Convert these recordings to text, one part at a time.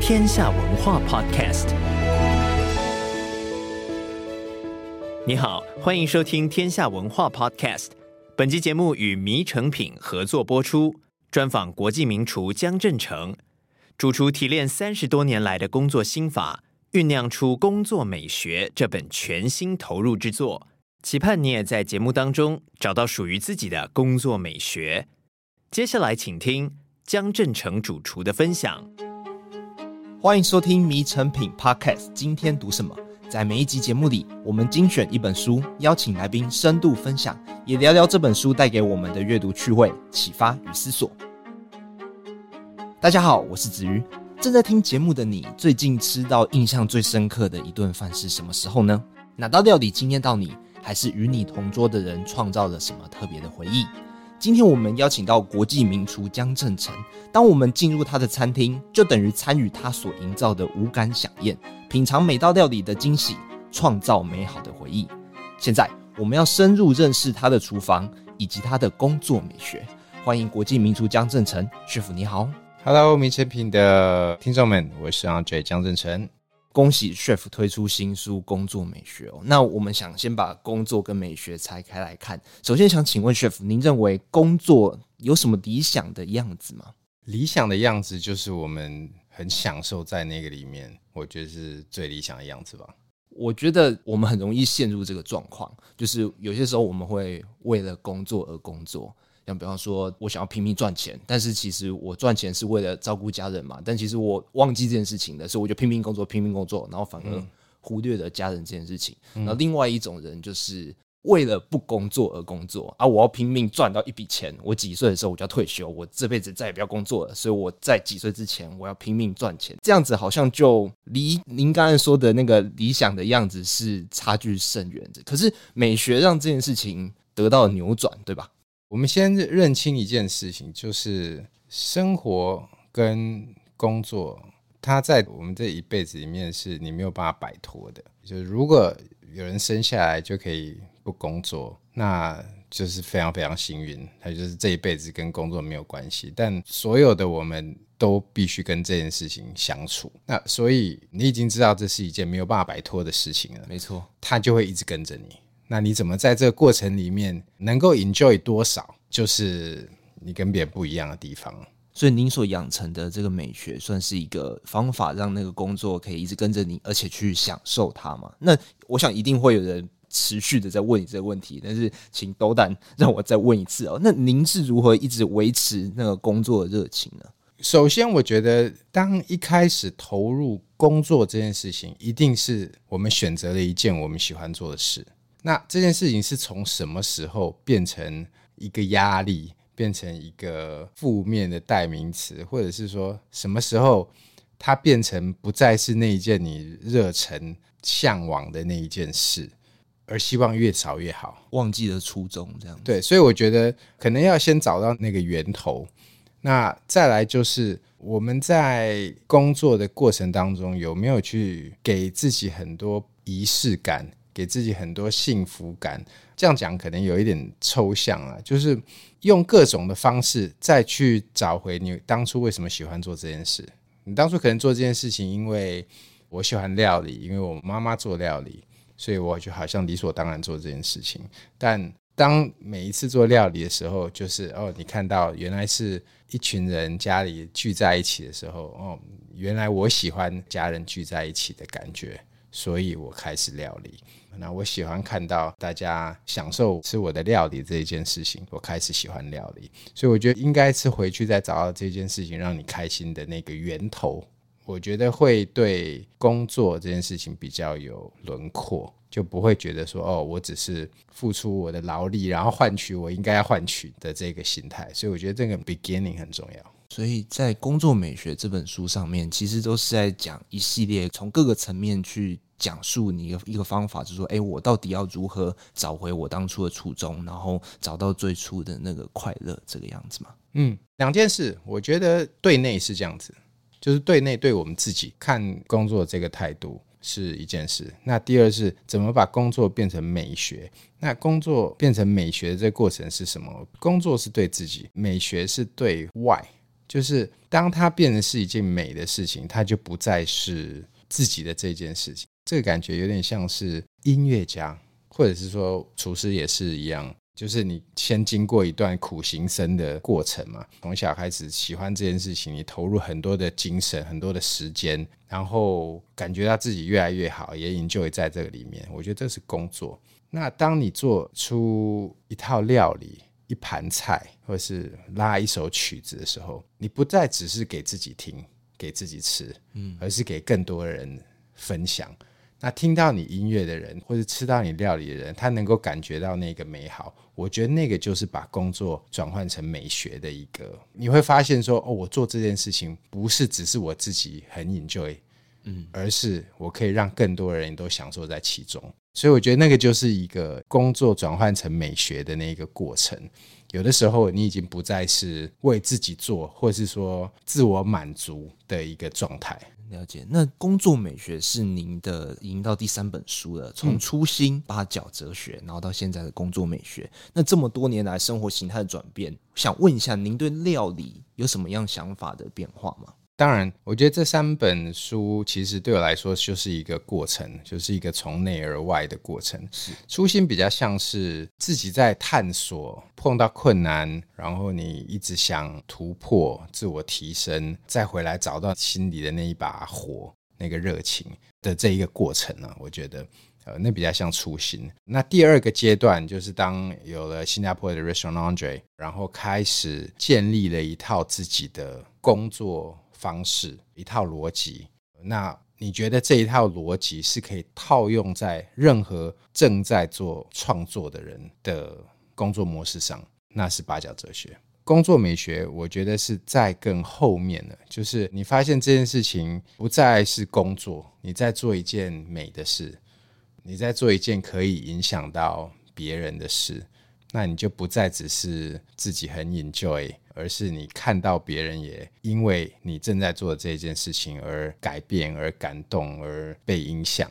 天下文化 Podcast，你好，欢迎收听天下文化 Podcast。本集节目与迷诚品合作播出，专访国际名厨江振诚，主厨提炼三十多年来的工作心法，酝酿出《工作美学》这本全新投入之作。期盼你也在节目当中找到属于自己的工作美学。接下来，请听江振诚主厨的分享。欢迎收听《迷成品 Podcast》，今天读什么？在每一集节目里，我们精选一本书，邀请来宾深度分享，也聊聊这本书带给我们的阅读趣味、启发与思索。大家好，我是子瑜。正在听节目的你，最近吃到印象最深刻的一顿饭是什么时候呢？哪道料理惊艳到你？还是与你同桌的人创造了什么特别的回忆？今天我们邀请到国际名厨江振成。当我们进入他的餐厅，就等于参与他所营造的五感饗宴，品尝每道料理的惊喜，创造美好的回忆。现在，我们要深入认识他的厨房以及他的工作美学。欢迎国际名厨江振成师傅你好，Hello，迷诚品的听众们，我是 Andre 江振成。恭喜 Chef 推出新书《工作美学》哦。那我们想先把工作跟美学拆开来看。首先想请问 Chef，您认为工作有什么理想的样子吗？理想的样子就是我们很享受在那个里面，我觉得是最理想的样子吧。我觉得我们很容易陷入这个状况，就是有些时候我们会为了工作而工作。像比方说，我想要拼命赚钱，但是其实我赚钱是为了照顾家人嘛。但其实我忘记这件事情的，所以我就拼命工作，拼命工作，然后反而忽略了家人这件事情。嗯、然后另外一种人就是为了不工作而工作啊！我要拼命赚到一笔钱，我几岁的时候我就要退休，我这辈子再也不要工作了。所以我在几岁之前我要拼命赚钱，这样子好像就离您刚才说的那个理想的样子是差距甚远的。可是美学让这件事情得到了扭转，对吧？我们先认清一件事情，就是生活跟工作，它在我们这一辈子里面是你没有办法摆脱的。就是如果有人生下来就可以不工作，那就是非常非常幸运，他就是这一辈子跟工作没有关系。但所有的我们都必须跟这件事情相处。那所以你已经知道这是一件没有办法摆脱的事情了，没错，他就会一直跟着你。那你怎么在这个过程里面能够 enjoy 多少，就是你跟别人不一样的地方。所以您所养成的这个美学，算是一个方法，让那个工作可以一直跟着你，而且去享受它嘛？那我想一定会有人持续的在问你这个问题，但是请斗胆让我再问一次哦。那您是如何一直维持那个工作的热情呢？首先，我觉得当一开始投入工作这件事情，一定是我们选择了一件我们喜欢做的事。那这件事情是从什么时候变成一个压力，变成一个负面的代名词，或者是说什么时候它变成不再是那一件你热忱向往的那一件事，而希望越少越好，忘记了初衷这样。对，所以我觉得可能要先找到那个源头。那再来就是我们在工作的过程当中有没有去给自己很多仪式感。给自己很多幸福感，这样讲可能有一点抽象啊，就是用各种的方式再去找回你当初为什么喜欢做这件事。你当初可能做这件事情，因为我喜欢料理，因为我妈妈做料理，所以我就好像理所当然做这件事情。但当每一次做料理的时候，就是哦，你看到原来是一群人家里聚在一起的时候，哦，原来我喜欢家人聚在一起的感觉。所以我开始料理，那我喜欢看到大家享受吃我的料理这一件事情，我开始喜欢料理。所以我觉得应该是回去再找到这件事情让你开心的那个源头，我觉得会对工作这件事情比较有轮廓，就不会觉得说哦，我只是付出我的劳力，然后换取我应该要换取的这个心态。所以我觉得这个 beginning 很重要。所以在《工作美学》这本书上面，其实都是在讲一系列从各个层面去讲述你一个一个方法，就是说，哎，我到底要如何找回我当初的初衷，然后找到最初的那个快乐，这个样子嘛？嗯，两件事，我觉得对内是这样子，就是对内对我们自己看工作这个态度是一件事。那第二是怎么把工作变成美学？那工作变成美学的这个过程是什么？工作是对自己，美学是对外。就是当它变成是一件美的事情，它就不再是自己的这件事情。这个感觉有点像是音乐家，或者是说厨师也是一样。就是你先经过一段苦行僧的过程嘛，从小开始喜欢这件事情，你投入很多的精神、很多的时间，然后感觉到自己越来越好，也 enjoy 在这个里面。我觉得这是工作。那当你做出一套料理，一盘菜，或是拉一首曲子的时候，你不再只是给自己听、给自己吃，嗯，而是给更多人分享。那听到你音乐的人，或者吃到你料理的人，他能够感觉到那个美好。我觉得那个就是把工作转换成美学的一个。你会发现说，哦，我做这件事情不是只是我自己很 enjoy，嗯，而是我可以让更多人都享受在其中。所以我觉得那个就是一个工作转换成美学的那个过程。有的时候你已经不再是为自己做，或是说自我满足的一个状态。了解。那工作美学是您的已经到第三本书了，从初心八角哲学，然后到现在的工作美学。那这么多年来生活形态的转变，想问一下您对料理有什么样想法的变化吗？当然，我觉得这三本书其实对我来说就是一个过程，就是一个从内而外的过程。是初心比较像是自己在探索，碰到困难，然后你一直想突破、自我提升，再回来找到心里的那一把火、那个热情的这一个过程呢、啊。我觉得，呃，那比较像初心。那第二个阶段就是当有了新加坡的 Restaurant Andre，然后开始建立了一套自己的工作。方式一套逻辑，那你觉得这一套逻辑是可以套用在任何正在做创作的人的工作模式上？那是八角哲学。工作美学，我觉得是在更后面的，就是你发现这件事情不再是工作，你在做一件美的事，你在做一件可以影响到别人的事，那你就不再只是自己很 enjoy。而是你看到别人也因为你正在做的这件事情而改变、而感动、而被影响，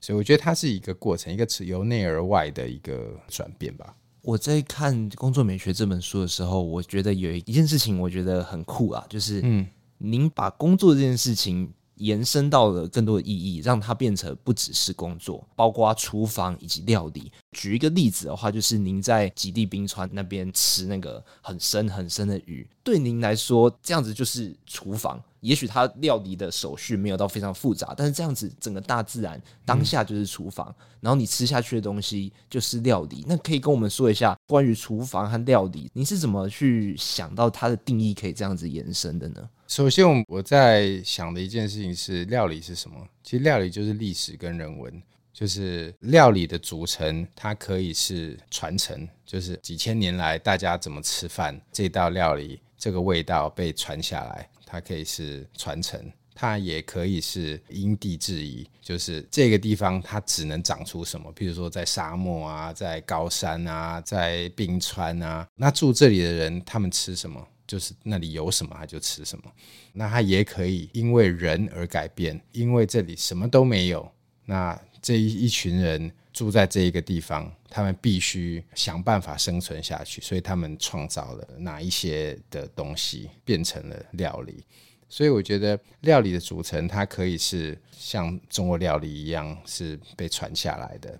所以我觉得它是一个过程，一个由内而外的一个转变吧。我在看《工作美学》这本书的时候，我觉得有一件事情我觉得很酷啊，就是嗯，您把工作这件事情。延伸到了更多的意义，让它变成不只是工作，包括厨房以及料理。举一个例子的话，就是您在极地冰川那边吃那个很深很深的鱼，对您来说，这样子就是厨房。也许它料理的手续没有到非常复杂，但是这样子整个大自然当下就是厨房，然后你吃下去的东西就是料理。那可以跟我们说一下关于厨房和料理，您是怎么去想到它的定义可以这样子延伸的呢？首先，我我在想的一件事情是料理是什么？其实料理就是历史跟人文，就是料理的组成，它可以是传承，就是几千年来大家怎么吃饭，这道料理这个味道被传下来。它可以是传承，它也可以是因地制宜，就是这个地方它只能长出什么，比如说在沙漠啊，在高山啊，在冰川啊，那住这里的人他们吃什么，就是那里有什么他就吃什么。那它也可以因为人而改变，因为这里什么都没有，那这一一群人住在这一个地方，他们必须想办法生存下去，所以他们创造了哪一些的东西变成了料理。所以我觉得料理的组成，它可以是像中国料理一样是被传下来的，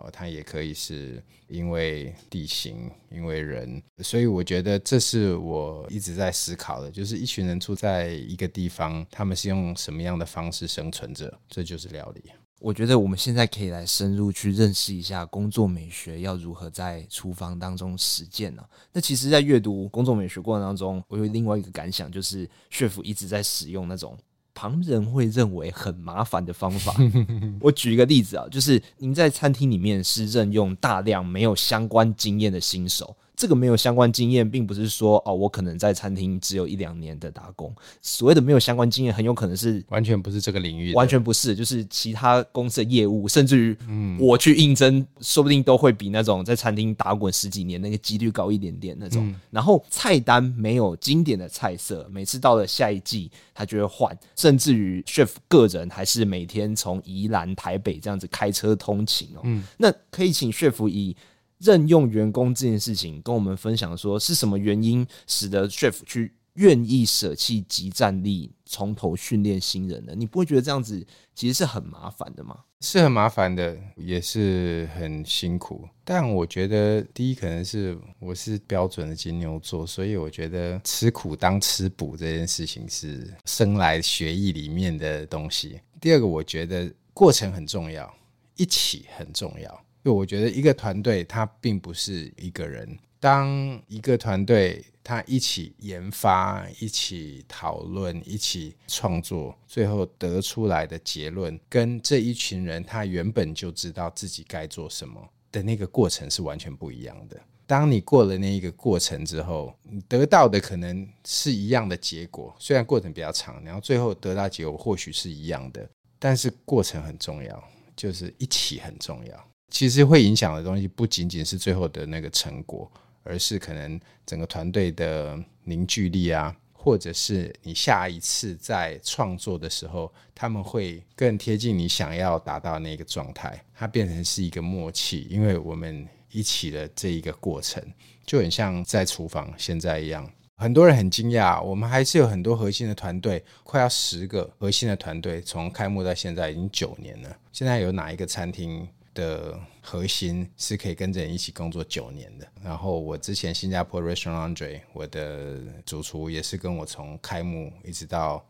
哦，它也可以是因为地形，因为人。所以我觉得这是我一直在思考的，就是一群人住在一个地方，他们是用什么样的方式生存着，这就是料理。我觉得我们现在可以来深入去认识一下工作美学要如何在厨房当中实践呢？那其实，在阅读工作美学过程当中，我有另外一个感想，就是 chef 一直在使用那种旁人会认为很麻烦的方法。我举一个例子啊，就是您在餐厅里面是任用大量没有相关经验的新手。这个没有相关经验，并不是说哦，我可能在餐厅只有一两年的打工。所谓的没有相关经验，很有可能是完全不是这个领域，完全不是，就是其他公司的业务，甚至于我去应征，嗯、说不定都会比那种在餐厅打滚十几年那个几率高一点点那种。嗯、然后菜单没有经典的菜色，每次到了下一季，他就会换，甚至于 chef 个人还是每天从宜兰、台北这样子开车通勤哦。嗯，那可以请 chef 以。任用员工这件事情，跟我们分享说是什么原因使得 chef 去愿意舍弃即战力，从头训练新人呢？你不会觉得这样子其实是很麻烦的吗？是很麻烦的，也是很辛苦。但我觉得第一可能是我是标准的金牛座，所以我觉得吃苦当吃补这件事情是生来学艺里面的东西。第二个，我觉得过程很重要，一起很重要。就我觉得一个团队，它并不是一个人。当一个团队，他一起研发、一起讨论、一起创作，最后得出来的结论，跟这一群人他原本就知道自己该做什么的那个过程是完全不一样的。当你过了那一个过程之后，你得到的可能是一样的结果，虽然过程比较长，然后最后得到结果或许是一样的，但是过程很重要，就是一起很重要。其实会影响的东西不仅仅是最后的那个成果，而是可能整个团队的凝聚力啊，或者是你下一次在创作的时候，他们会更贴近你想要达到那个状态，它变成是一个默契，因为我们一起的这一个过程，就很像在厨房现在一样。很多人很惊讶，我们还是有很多核心的团队，快要十个核心的团队，从开幕到现在已经九年了。现在有哪一个餐厅的核心是可以跟着人一起工作九年的。然后我之前新加坡 Restaurant Andre，我的主厨也是跟我从开幕一直到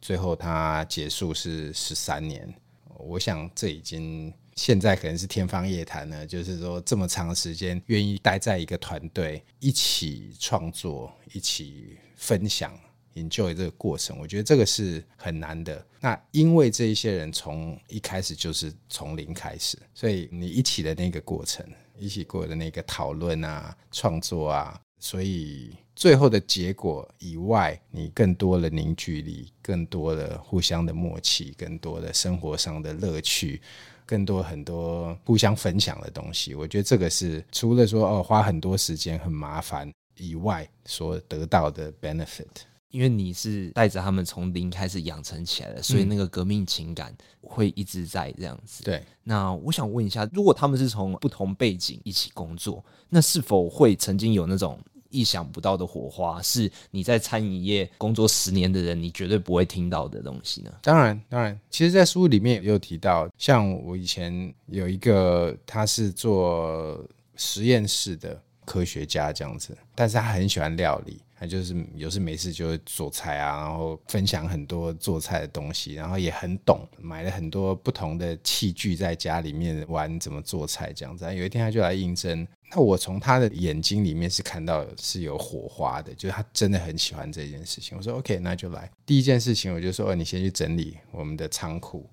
最后他结束是十三年。我想这已经现在可能是天方夜谭了。就是说这么长时间愿意待在一个团队一起创作、一起分享。Enjoy 这个过程，我觉得这个是很难的。那因为这一些人从一开始就是从零开始，所以你一起的那个过程，一起过的那个讨论啊、创作啊，所以最后的结果以外，你更多的凝聚力，更多的互相的默契，更多的生活上的乐趣，更多很多互相分享的东西。我觉得这个是除了说哦花很多时间很麻烦以外，所得到的 benefit。因为你是带着他们从零开始养成起来的，所以那个革命情感会一直在这样子。对，那我想问一下，如果他们是从不同背景一起工作，那是否会曾经有那种意想不到的火花？是你在餐饮业工作十年的人，你绝对不会听到的东西呢？当然，当然，其实，在书里面也有提到，像我以前有一个，他是做实验室的科学家这样子，但是他很喜欢料理。他就是有事没事就会做菜啊，然后分享很多做菜的东西，然后也很懂，买了很多不同的器具在家里面玩怎么做菜这样子。有一天他就来应征，那我从他的眼睛里面是看到是有火花的，就是他真的很喜欢这件事情。我说 OK，那就来。第一件事情我就说，哦，你先去整理我们的仓库，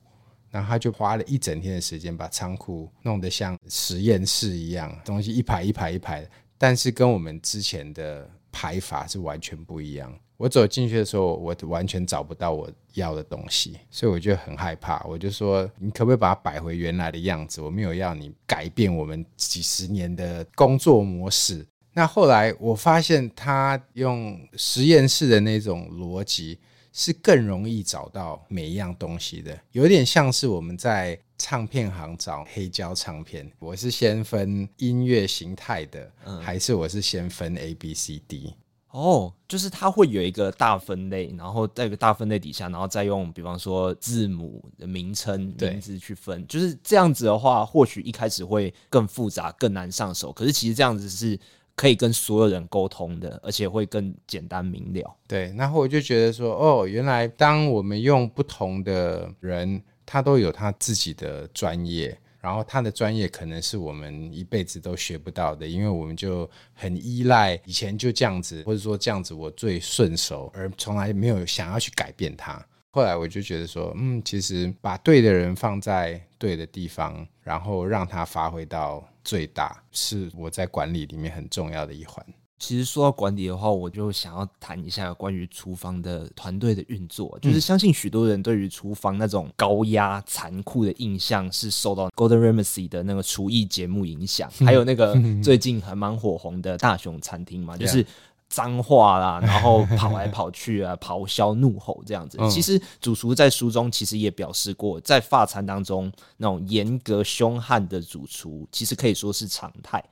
然后他就花了一整天的时间把仓库弄得像实验室一样，东西一排一排一排，但是跟我们之前的。排法是完全不一样。我走进去的时候，我完全找不到我要的东西，所以我就很害怕。我就说：“你可不可以把它摆回原来的样子？我没有要你改变我们几十年的工作模式。”那后来我发现，他用实验室的那种逻辑是更容易找到每一样东西的，有点像是我们在唱片行找黑胶唱片。我是先分音乐形态的，还是我是先分 A B C D？哦，就是它会有一个大分类，然后在一个大分类底下，然后再用比方说字母的名称名字去分，就是这样子的话，或许一开始会更复杂、更难上手。可是其实这样子是。可以跟所有人沟通的，而且会更简单明了。对，然后我就觉得说，哦，原来当我们用不同的人他都有他自己的专业。然后他的专业可能是我们一辈子都学不到的，因为我们就很依赖以前就这样子，或者说这样子我最顺手，而从来没有想要去改变它。后来我就觉得说，嗯，其实把对的人放在对的地方，然后让他发挥到最大，是我在管理里面很重要的一环。其实说到管理的话，我就想要谈一下关于厨房的团队的运作。就是相信许多人对于厨房那种高压、残酷的印象是受到 Golden Ramsey 的那个厨艺节目影响，还有那个 最近还蛮火红的大熊餐厅嘛，就是脏话啦，然后跑来跑去啊，咆哮怒吼这样子。其实主厨在书中其实也表示过，在法餐当中那种严格凶悍的主厨，其实可以说是常态。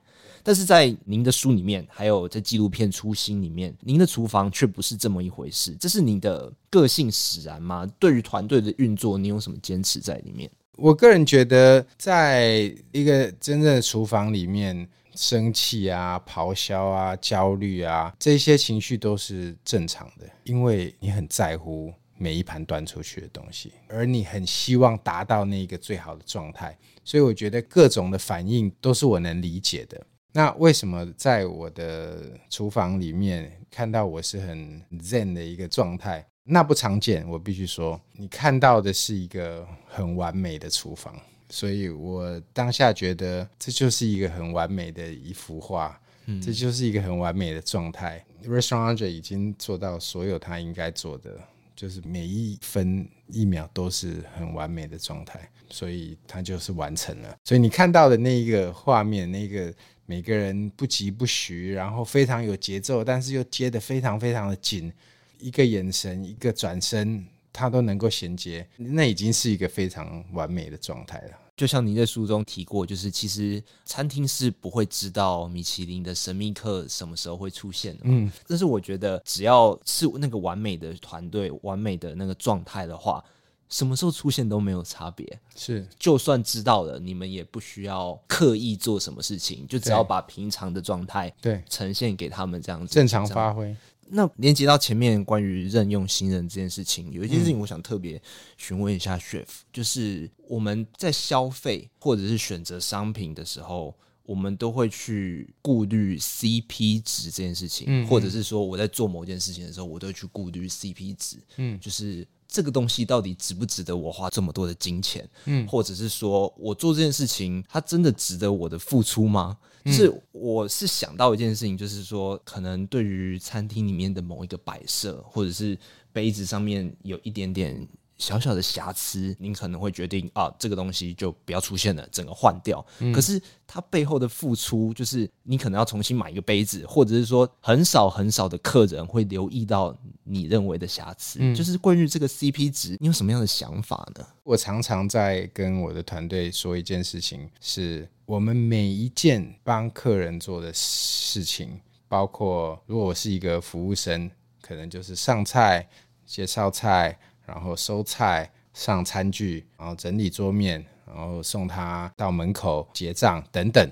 但是在您的书里面，还有在纪录片《初心》里面，您的厨房却不是这么一回事。这是你的个性使然吗？对于团队的运作，你有什么坚持在里面？我个人觉得，在一个真正的厨房里面，生气啊、咆哮啊、焦虑啊，这些情绪都是正常的，因为你很在乎每一盘端出去的东西，而你很希望达到那个最好的状态，所以我觉得各种的反应都是我能理解的。那为什么在我的厨房里面看到我是很 zen 的一个状态？那不常见，我必须说，你看到的是一个很完美的厨房，所以我当下觉得这就是一个很完美的一幅画，嗯，这就是一个很完美的状态。Restaurant Andre 已经做到所有他应该做的，就是每一分一秒都是很完美的状态，所以他就是完成了。所以你看到的那一个画面，那个。每个人不疾不徐，然后非常有节奏，但是又接的非常非常的紧，一个眼神，一个转身，他都能够衔接，那已经是一个非常完美的状态了。就像您在书中提过，就是其实餐厅是不会知道米其林的神秘客什么时候会出现的。嗯，但是我觉得只要是那个完美的团队、完美的那个状态的话。什么时候出现都没有差别，是就算知道了，你们也不需要刻意做什么事情，就只要把平常的状态对呈现给他们这样子正常发挥。那连接到前面关于任用新人这件事情，有一件事情我想特别询问一下 Chef，就是我们在消费或者是选择商品的时候，我们都会去顾虑 CP 值这件事情，或者是说我在做某件事情的时候，我都会去顾虑 CP 值，嗯，就是。这个东西到底值不值得我花这么多的金钱？嗯，或者是说我做这件事情，它真的值得我的付出吗？是我是想到一件事情，就是说，可能对于餐厅里面的某一个摆设，或者是杯子上面有一点点。小小的瑕疵，您可能会决定啊，这个东西就不要出现了，整个换掉。嗯。可是它背后的付出，就是你可能要重新买一个杯子，或者是说很少很少的客人会留意到你认为的瑕疵。嗯。就是关于这个 CP 值，你有什么样的想法呢？我常常在跟我的团队说一件事情，是我们每一件帮客人做的事情，包括如果我是一个服务生，可能就是上菜、介绍菜。然后收菜、上餐具，然后整理桌面，然后送他到门口结账等等，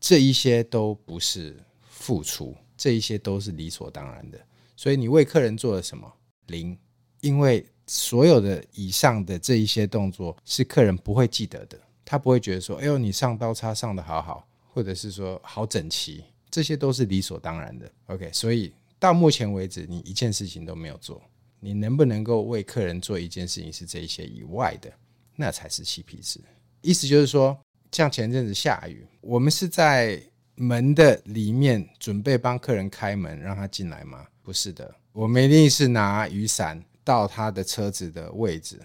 这一些都不是付出，这一些都是理所当然的。所以你为客人做了什么？零，因为所有的以上的这一些动作是客人不会记得的，他不会觉得说：“哎呦，你上刀叉上的好好，或者是说好整齐。”这些都是理所当然的。OK，所以到目前为止，你一件事情都没有做。你能不能够为客人做一件事情是这一些以外的，那才是 CP 值。意思就是说，像前阵子下雨，我们是在门的里面准备帮客人开门让他进来吗？不是的，我们一定是拿雨伞到他的车子的位置，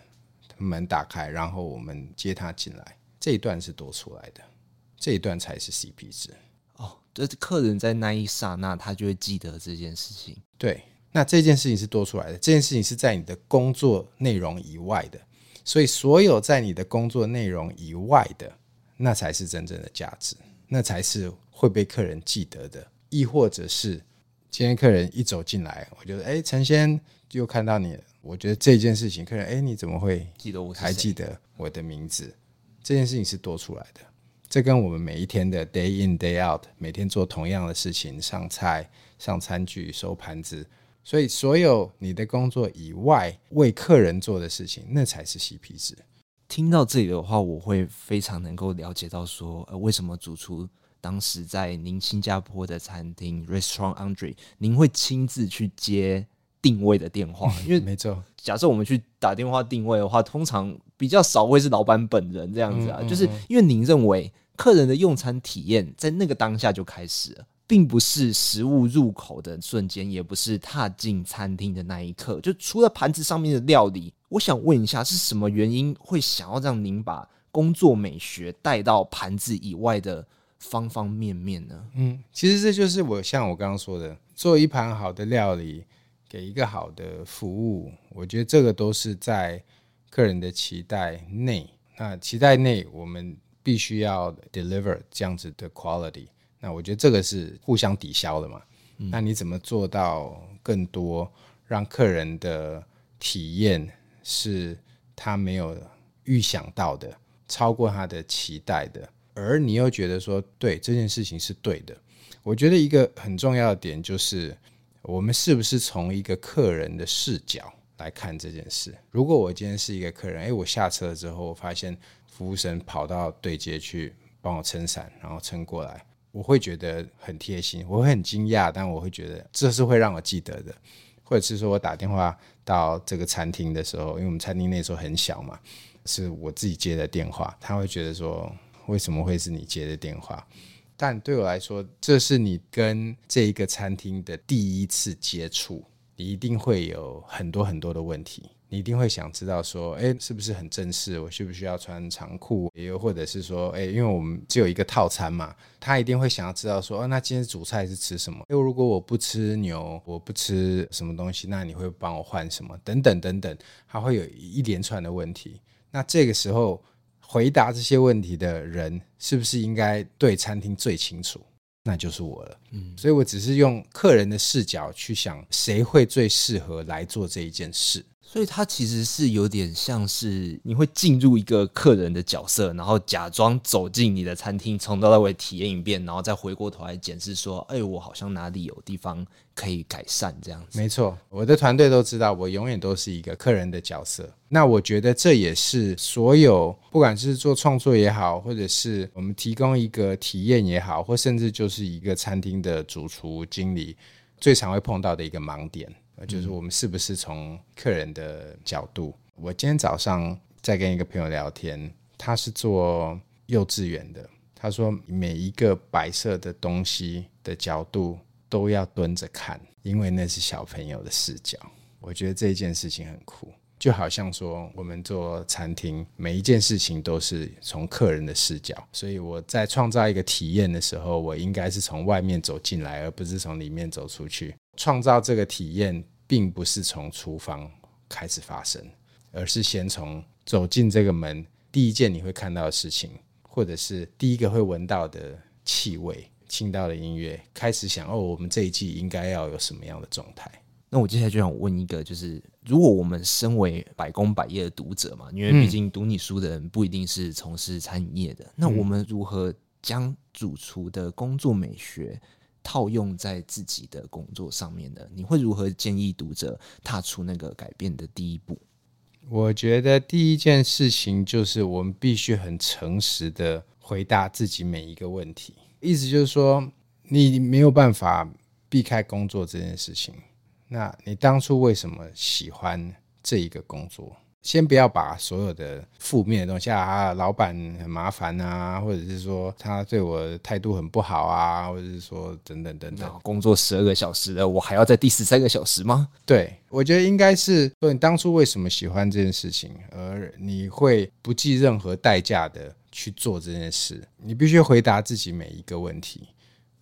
门打开，然后我们接他进来。这一段是多出来的，这一段才是 CP 值。哦，这是客人在那一刹那，他就会记得这件事情。对。那这件事情是多出来的，这件事情是在你的工作内容以外的，所以所有在你的工作内容以外的，那才是真正的价值，那才是会被客人记得的。亦或者是今天客人一走进来，我觉得哎，陈先又看到你了，我觉得这件事情，客人哎，你怎么会记得我？还记得我的名字？这件事情是多出来的，这跟我们每一天的 day in day out，每天做同样的事情，上菜、上餐具、收盘子。所以，所有你的工作以外为客人做的事情，那才是 CP 值。听到这里的话，我会非常能够了解到说，呃，为什么主厨当时在您新加坡的餐厅 Restaurant Andre，您会亲自去接定位的电话？因为没错，假设我们去打电话定位的话，通常比较少会是老板本人这样子啊，嗯嗯嗯，就是因为您认为客人的用餐体验在那个当下就开始了。并不是食物入口的瞬间，也不是踏进餐厅的那一刻。就除了盘子上面的料理，我想问一下，是什么原因会想要让您把工作美学带到盘子以外的方方面面呢？嗯，其实这就是我像我刚刚说的，做一盘好的料理，给一个好的服务，我觉得这个都是在客人的期待内。那期待内，我们必须要 deliver 这样子的 quality。那我觉得这个是互相抵消的嘛。嗯。那你怎么做到更多让客人的体验是他没有预想到的，超过他的期待的，而你又觉得说对这件事情是对的？我觉得一个很重要的点就是，我们是不是从一个客人的视角来看这件事？如果我今天是一个客人，诶，我下车之后，我发现服务生跑到对接去帮我撑伞，然后撑过来。我会觉得很贴心，我会很惊讶，但我会觉得这是会让我记得的，或者是说我打电话到这个餐厅的时候，因为我们餐厅那时候很小嘛，是我自己接的电话，他会觉得说为什么会是你接的电话？但对我来说，这是你跟这一个餐厅的第一次接触，你一定会有很多很多的问题。你一定会想知道说，哎，是不是很正式？我需不需要穿长裤？也有或者是说，哎，因为我们只有一个套餐嘛，他一定会想要知道说，哦，那今天主菜是吃什么？又如果我不吃牛，我不吃什么东西，那你会帮我换什么？等等等等，他会有一连串的问题。那这个时候回答这些问题的人，是不是应该对餐厅最清楚？那就是我了。嗯，所以我只是用客人的视角去想，谁会最适合来做这一件事。所以它其实是有点像是你会进入一个客人的角色，然后假装走进你的餐厅，从头到尾体验一遍，然后再回过头来检视说：“哎，我好像哪里有地方可以改善。”这样子。没错，我的团队都知道，我永远都是一个客人的角色。那我觉得这也是所有不管是做创作也好，或者是我们提供一个体验也好，或甚至就是一个餐厅的主厨经理最常会碰到的一个盲点。就是我们是不是从客人的角度？我今天早上在跟一个朋友聊天，他是做幼稚园的。他说每一个白色的东西的角度都要蹲着看，因为那是小朋友的视角。我觉得这件事情很酷，就好像说我们做餐厅，每一件事情都是从客人的视角。所以我在创造一个体验的时候，我应该是从外面走进来，而不是从里面走出去。创造这个体验，并不是从厨房开始发生，而是先从走进这个门，第一件你会看到的事情，或者是第一个会闻到的气味、听到的音乐，开始想哦，我们这一季应该要有什么样的状态？那我接下来就想问一个，就是如果我们身为百工百业的读者嘛，因为毕竟读你书的人不一定是从事餐饮业的，嗯，那我们如何将主厨的工作美学套用在自己的工作上面呢，你会如何建议读者踏出那个改变的第一步？我觉得第一件事情就是我们必须很诚实的回答自己每一个问题。意思就是说，你没有办法避开工作这件事情。那你当初为什么喜欢这一个工作？先不要把所有的负面的东西啊，老板很麻烦啊，或者是说他对我态度很不好啊，或者是说等等等等，工作十二个小时了，我还要在第十三个小时吗？对，我觉得应该是说你当初为什么喜欢这件事情，而你会不计任何代价的去做这件事。你必须回答自己每一个问题，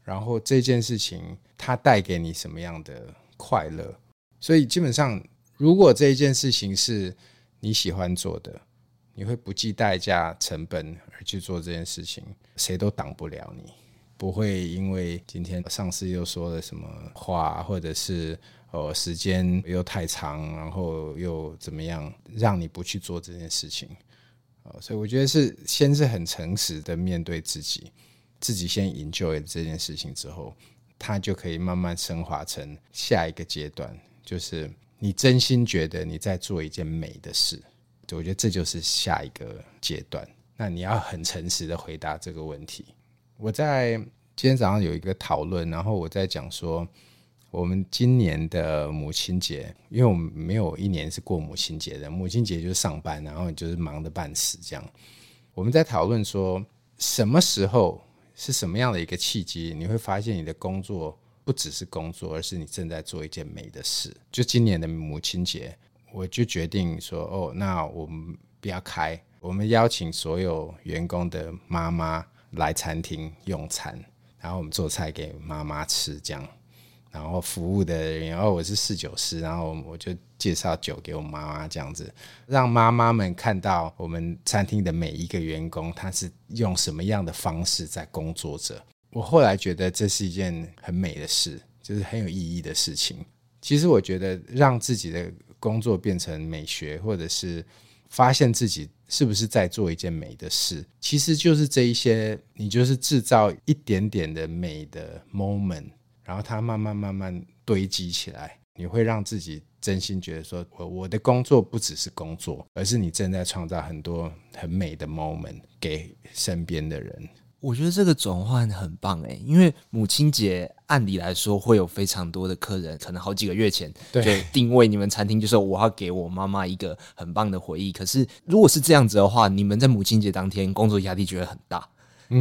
然后这件事情它带给你什么样的快乐？所以基本上，如果这一件事情是你喜欢做的，你会不计代价、成本而去做这件事情，谁都挡不了你。不会因为今天上司又说了什么话，或者是哦时间又太长，然后又怎么样，让你不去做这件事情。所以我觉得是先是很诚实的面对自己，自己先 enjoy 这件事情之后，它就可以慢慢升华成下一个阶段，就是。你真心觉得你在做一件美的事，我觉得这就是下一个阶段。那你要很诚实的回答这个问题。我在今天早上有一个讨论，然后我在讲说，我们今年的母亲节，因为我们没有一年是过母亲节的，母亲节就是上班，然后就是忙得半死这样。我们在讨论说，什么时候是什么样的一个契机，你会发现你的工作不只是工作，而是你正在做一件美的事。就今年的母亲节，我就决定说，哦，那我们不要开。我们邀请所有员工的妈妈来餐厅用餐，然后我们做菜给妈妈吃，这样，然后服务的人员，哦，我是侍酒师，然后我就介绍酒给我妈妈，这样子，让妈妈们看到我们餐厅的每一个员工，他是用什么样的方式在工作着。我后来觉得这是一件很美的事，就是很有意义的事情。其实我觉得让自己的工作变成美学，或者是发现自己。是不是在做一件美的事？其实就是这一些，你就是制造一点点的美的 moment，然后它慢慢慢慢堆积起来，你会让自己真心觉得说，我我的工作不只是工作，而是你正在创造很多很美的 moment 给身边的人。我觉得这个转换很棒诶，因为母亲节按理来说会有非常多的客人，可能好几个月前就定位你们餐厅，就是我要给我妈妈一个很棒的回忆。可是如果是这样子的话，你们在母亲节当天工作压力就会很大。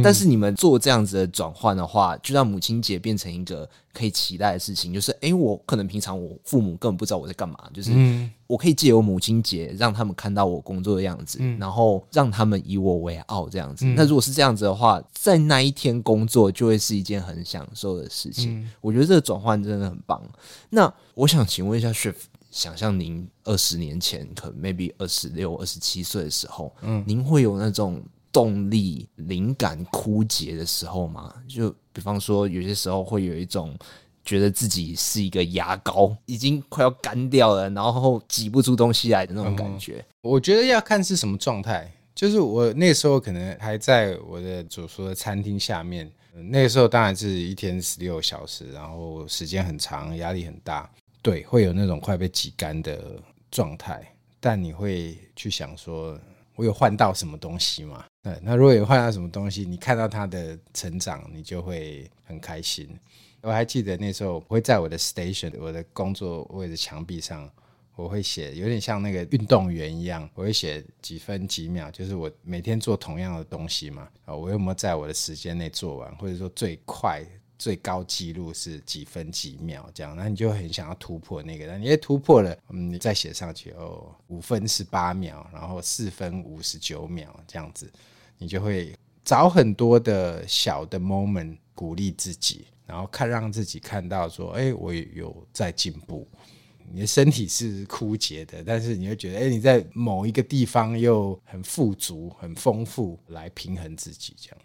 但是你们做这样子的转换的话，就让母亲节变成一个可以期待的事情。就是，哎，我可能平常我父母根本不知道我在干嘛，就是我可以借由母亲节让他们看到我工作的样子，然后让他们以我为傲这样子。那如果是这样子的话，在那一天工作就会是一件很享受的事情。我觉得这个转换真的很棒。那我想请问一下 s h i f 想象您二十年前，可能 maybe 二十六、二十七岁的时候，嗯，您会有那种。动力、灵感枯竭的时候嘛，就比方说，有些时候会有一种觉得自己是一个牙膏，已经快要干掉了，然后挤不出东西来的那种感觉。我觉得要看是什么状态。就是我那时候可能还在我的主厨的餐厅下面，那个时候当然是一天十六小时，然后时间很长，压力很大，对，会有那种快被挤干的状态。但你会去想说，我有换到什么东西吗？对那如果有换到什么东西，你看到他的成长，你就会很开心。我还记得那时候，我会在我的 station，我的工作位置墙壁上，我会写，有点像那个运动员一样，我会写几分几秒，就是我每天做同样的东西嘛，啊，我有没有在我的时间内做完，或者说最快。最高纪录是几分几秒这样，那你就很想要突破那个，那你也突破了，嗯，你再写上去哦，五分十八秒，然后四分五十九秒这样子，你就会找很多的小的 moment 鼓励自己，然后看让自己看到说，哎，我有在进步。你的身体是枯竭的，但是你会觉得，哎，你在某一个地方又很富足、很丰富，来平衡自己这样。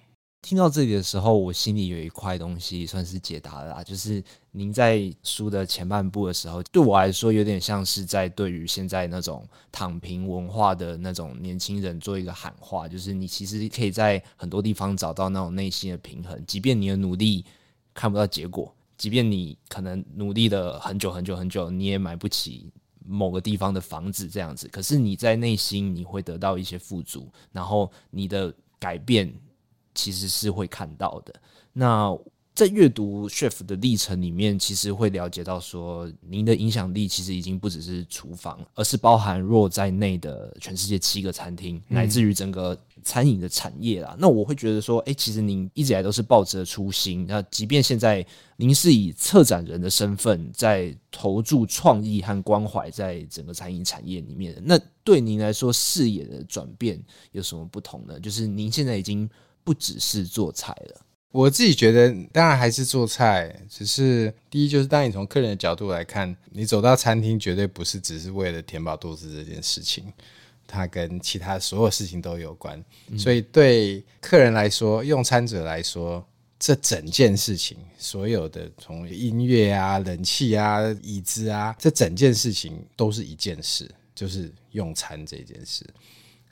听到这里的时候，我心里有一块东西算是解答了啦，就是您在书的前半部的时候，对我来说有点像是在对于现在那种躺平文化的那种年轻人做一个喊话，就是你其实可以在很多地方找到那种内心的平衡，即便你的努力看不到结果，即便你可能努力了很久很久很久，你也买不起某个地方的房子这样子，可是你在内心你会得到一些富足，然后你的改变。其实是会看到的。那在阅读 Chef 的历程里面，其实会了解到说，您的影响力其实已经不只是厨房，而是包含 RAW 在内的全世界七个餐厅，乃至于整个餐饮的产业啦。那我会觉得说，哎，其实您一直以来都是抱着初心。那即便现在您是以策展人的身份，在投注创意和关怀在整个餐饮产业里面，那对您来说视野的转变有什么不同呢？就是您现在已经。不只是做菜了，我自己觉得当然还是做菜，只是第一就是当你从客人的角度来看，你走到餐厅绝对不是只是为了填饱肚子这件事情，它跟其他所有事情都有关。所以对客人来说，用餐者来说，这整件事情，所有的从音乐啊、冷气啊、椅子啊，这整件事情都是一件事，就是用餐这件事。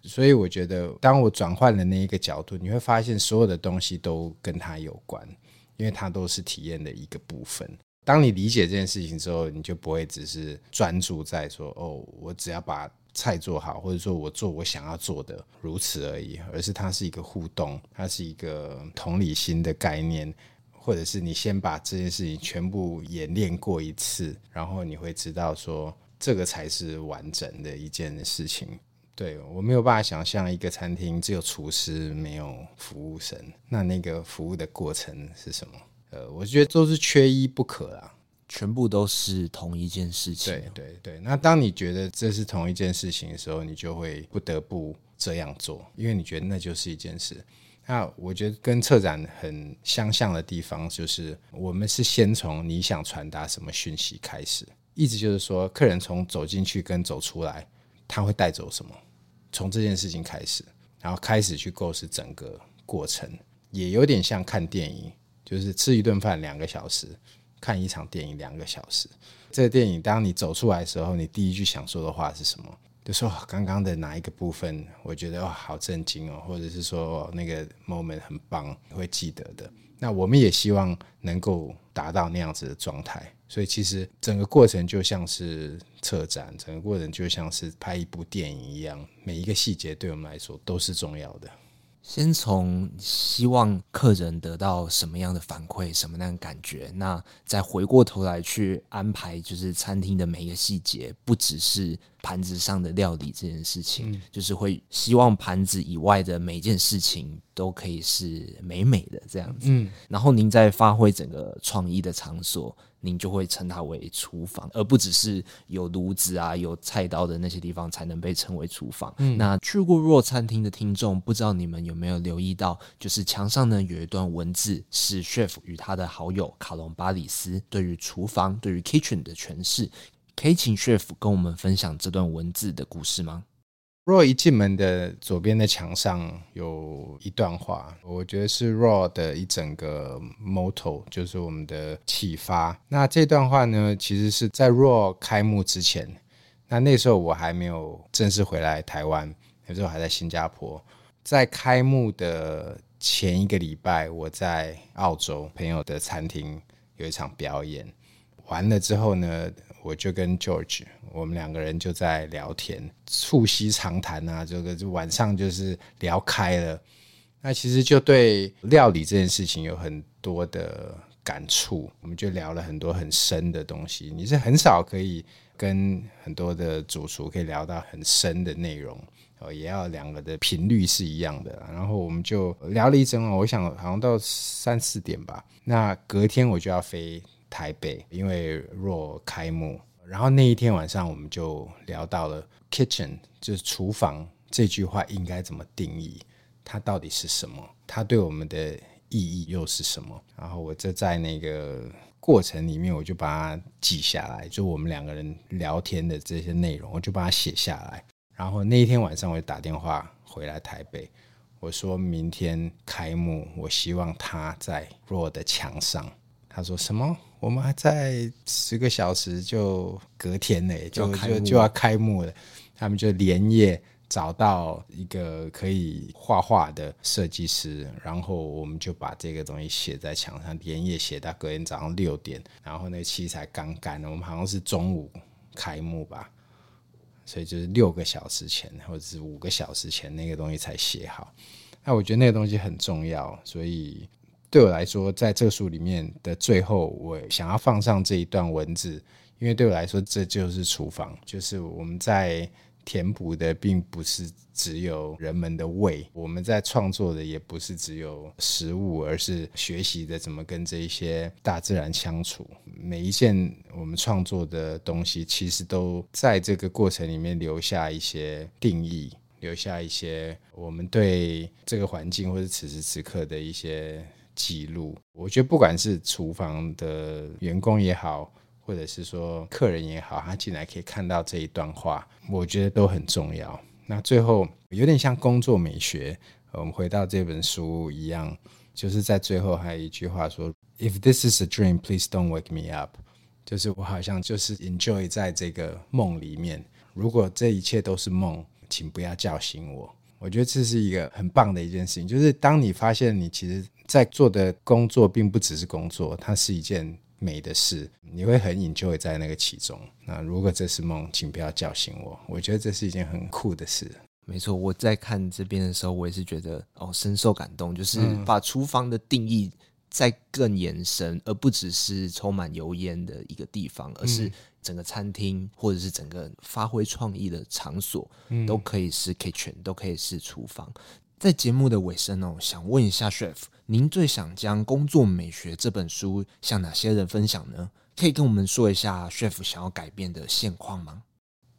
所以我觉得，当我转换了那一个角度，你会发现所有的东西都跟它有关，因为它都是体验的一个部分。当你理解这件事情之后，你就不会只是专注在说“哦，我只要把菜做好，或者说我做我想要做的，如此而已，而是它是一个互动，它是一个同理心的概念，或者是你先把这件事情全部演练过一次，然后你会知道说这个才是完整的一件事情。对，我没有办法想象一个餐厅只有厨师没有服务生，那那个服务的过程是什么？呃，我觉得都是缺一不可啊。全部都是同一件事情。对对对，那当你觉得这是同一件事情的时候，你就会不得不这样做，因为你觉得那就是一件事。那我觉得跟策展很相像的地方，就是我们是先从你想传达什么讯息开始，意思就是说，客人从走进去跟走出来，他会带走什么？从这件事情开始，然后开始去构思整个过程，也有点像看电影，就是吃一顿饭两个小时。看一场电影两个小时，这个电影当你走出来的时候，你第一句想说的话是什么？就说刚刚的哪一个部分，我觉得哇好震惊哦，或者是说那个 moment 很棒，会记得的。那我们也希望能够达到那样子的状态，所以其实整个过程就像是策展，整个过程就像是拍一部电影一样，每一个细节对我们来说都是重要的。先从希望客人得到什么样的反馈，什么样的感觉，那再回过头来去安排，就是餐厅的每一个细节，不只是盘子上的料理这件事情，嗯、就是会希望盘子以外的每一件事情都可以是美美的这样子。嗯，然后您再发挥整个创意的场所。您就会称它为厨房，而不只是有炉子啊、有菜刀的那些地方才能被称为厨房。嗯，那去过 RAW 餐厅的听众，不知道你们有没有留意到，就是墙上呢有一段文字，是 Chef 与他的好友卡隆巴里斯对于厨房、对于 kitchen 的诠释。可以请 Chef 跟我们分享这段文字的故事吗？RAW 一进门的左边的墙上有一段话，我觉得是 RAW 的一整个 motto，就是我们的启发。那这段话呢，其实是在 RAW 开幕之前，那那时候我还没有正式回来台湾，那时候还在新加坡。在开幕的前一个礼拜，我在澳洲朋友的餐厅有一场表演，完了之后呢，我就跟 George。我们两个人就在聊天，促膝长谈啊，这个就晚上就是聊开了。那其实就对料理这件事情有很多的感触，我们就聊了很多很深的东西。你是很少可以跟很多的主厨可以聊到很深的内容，哦，也要两个的频率是一样的。然后我们就聊了一整晚，我想好像到三四点吧。那隔天我就要飞台北，因为 RAW 开幕。然后那一天晚上，我们就聊到了 kitchen，就是厨房这句话应该怎么定义？它到底是什么？它对我们的意义又是什么？然后我就在那个过程里面，我就把它记下来，就我们两个人聊天的这些内容，我就把它写下来。然后那一天晚上，我就打电话回来台北，我说明天开幕，我希望它在若的墙上。他说什么？我们还在十个小时就隔天嘞，就就就要开幕了。他们就连夜找到一个可以画画的设计师，然后我们就把这个东西写在墙上，连夜写到隔天早上六点。然后那个漆才刚干，我们好像是中午开幕吧，所以就是六个小时前或者是五个小时前那个东西才写好。那我觉得那个东西很重要，所以。对我来说，在这个书里面的最后，我想要放上这一段文字，因为对我来说，这就是厨房，就是我们在填补的，并不是只有人们的胃，我们在创作的也不是只有食物，而是学习的怎么跟这一些大自然相处。每一件我们创作的东西，其实都在这个过程里面留下一些定义，留下一些我们对这个环境或者此时此刻的一些。记录，我觉得不管是厨房的员工也好，或者是说客人也好，他进来可以看到这一段话，我觉得都很重要。那最后有点像工作美学，我们回到这本书一样，就是在最后还有一句话说：“If this is a dream, please don't wake me up。”就是我好像就是 enjoy 在这个梦里面。如果这一切都是梦，请不要叫醒我。我觉得这是一个很棒的一件事情，就是当你发现你其实。在做的工作并不只是工作，它是一件美的事，你会很 enjoy 在那个其中。那如果这是梦，请不要叫醒我。我觉得这是一件很酷的事。没错，我在看这边的时候，我也是觉得哦，深受感动，就是把厨房的定义再更延伸，而不只是充满油烟的一个地方，而是整个餐厅或者是整个发挥创意的场所，都可以是 kitchen，都可以是厨房。在节目的尾声哦，想问一下 Chef，您最想将《工作美学》这本书向哪些人分享呢？可以跟我们说一下 Chef 想要改变的现况吗？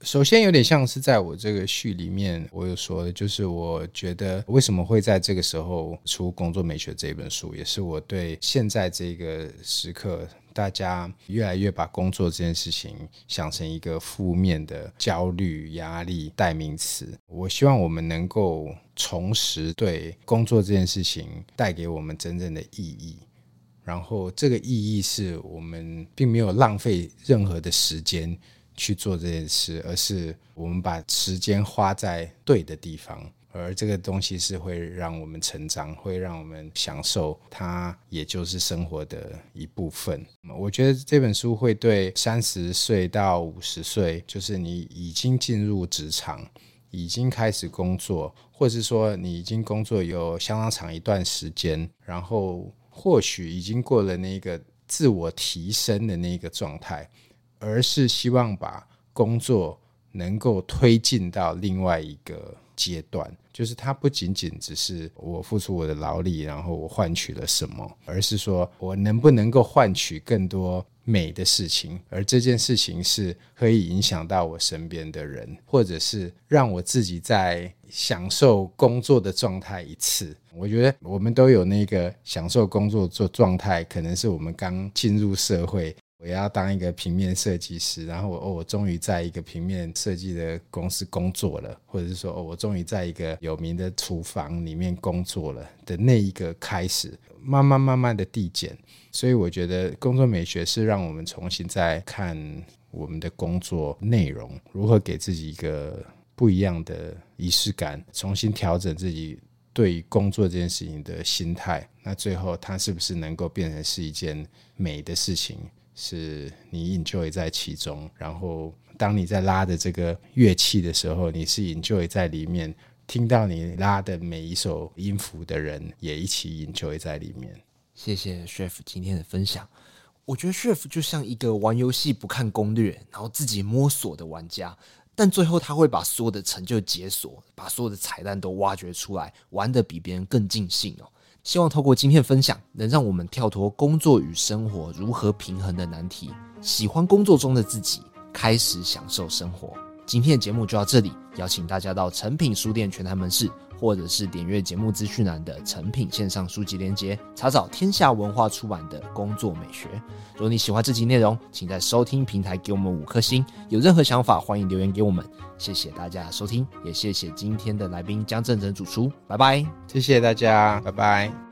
首先，有点像是在我这个序里面，我有说的，就是我觉得为什么会在这个时候出《工作美学》这本书，也是我对现在这个时刻，大家越来越把工作这件事情想成一个负面的焦虑、压力代名词。我希望我们能够重拾对工作这件事情带给我们真正的意义，然后这个意义是我们并没有浪费任何的时间。去做这件事，而是我们把时间花在对的地方，而这个东西是会让我们成长，会让我们享受它，也就是生活的一部分。我觉得这本书会对三十岁到五十岁，就是你已经进入职场，已经开始工作，或者是说你已经工作有相当长一段时间，然后或许已经过了那个自我提升的那个状态。而是希望把工作能够推进到另外一个阶段，就是它不仅仅只是我付出我的劳力，然后我换取了什么，而是说我能不能够换取更多美的事情，而这件事情是可以影响到我身边的人，或者是让我自己在享受工作的状态一次。我觉得我们都有那个享受工作做状态，可能是我们刚进入社会。我要当一个平面设计师，然后我哦，我终于在一个平面设计的公司工作了，或者是说哦，我终于在一个有名的厨房里面工作了的那一个开始，慢慢慢慢的递减。所以我觉得工作美学是让我们重新再看我们的工作内容，如何给自己一个不一样的仪式感，重新调整自己对工作这件事情的心态。那最后它是不是能够变成是一件美的事情？是你 enjoy 在其中，然后当你在拉的这个乐器的时候，你是 enjoy 在里面，听到你拉的每一首音符的人也一起 enjoy 在里面。谢谢 Chef 今天的分享。我觉得 Chef 就像一个玩游戏不看攻略，然后自己摸索的玩家，但最后他会把所有的成就解锁，把所有的彩蛋都挖掘出来，玩得比别人更尽兴哦。希望透过今天的分享，能让我们跳脱工作与生活如何平衡的难题，喜欢工作中的自己，开始享受生活。今天的节目就到这里，邀请大家到诚品书店全台门市，或者是点阅节目资讯栏的成品线上书籍链接，查找天下文化出版的《工作美学》。如果你喜欢这集内容，请在收听平台给我们五颗星。有任何想法，欢迎留言给我们。谢谢大家收听，也谢谢今天的来宾江正成主厨。拜拜，谢谢大家，拜拜。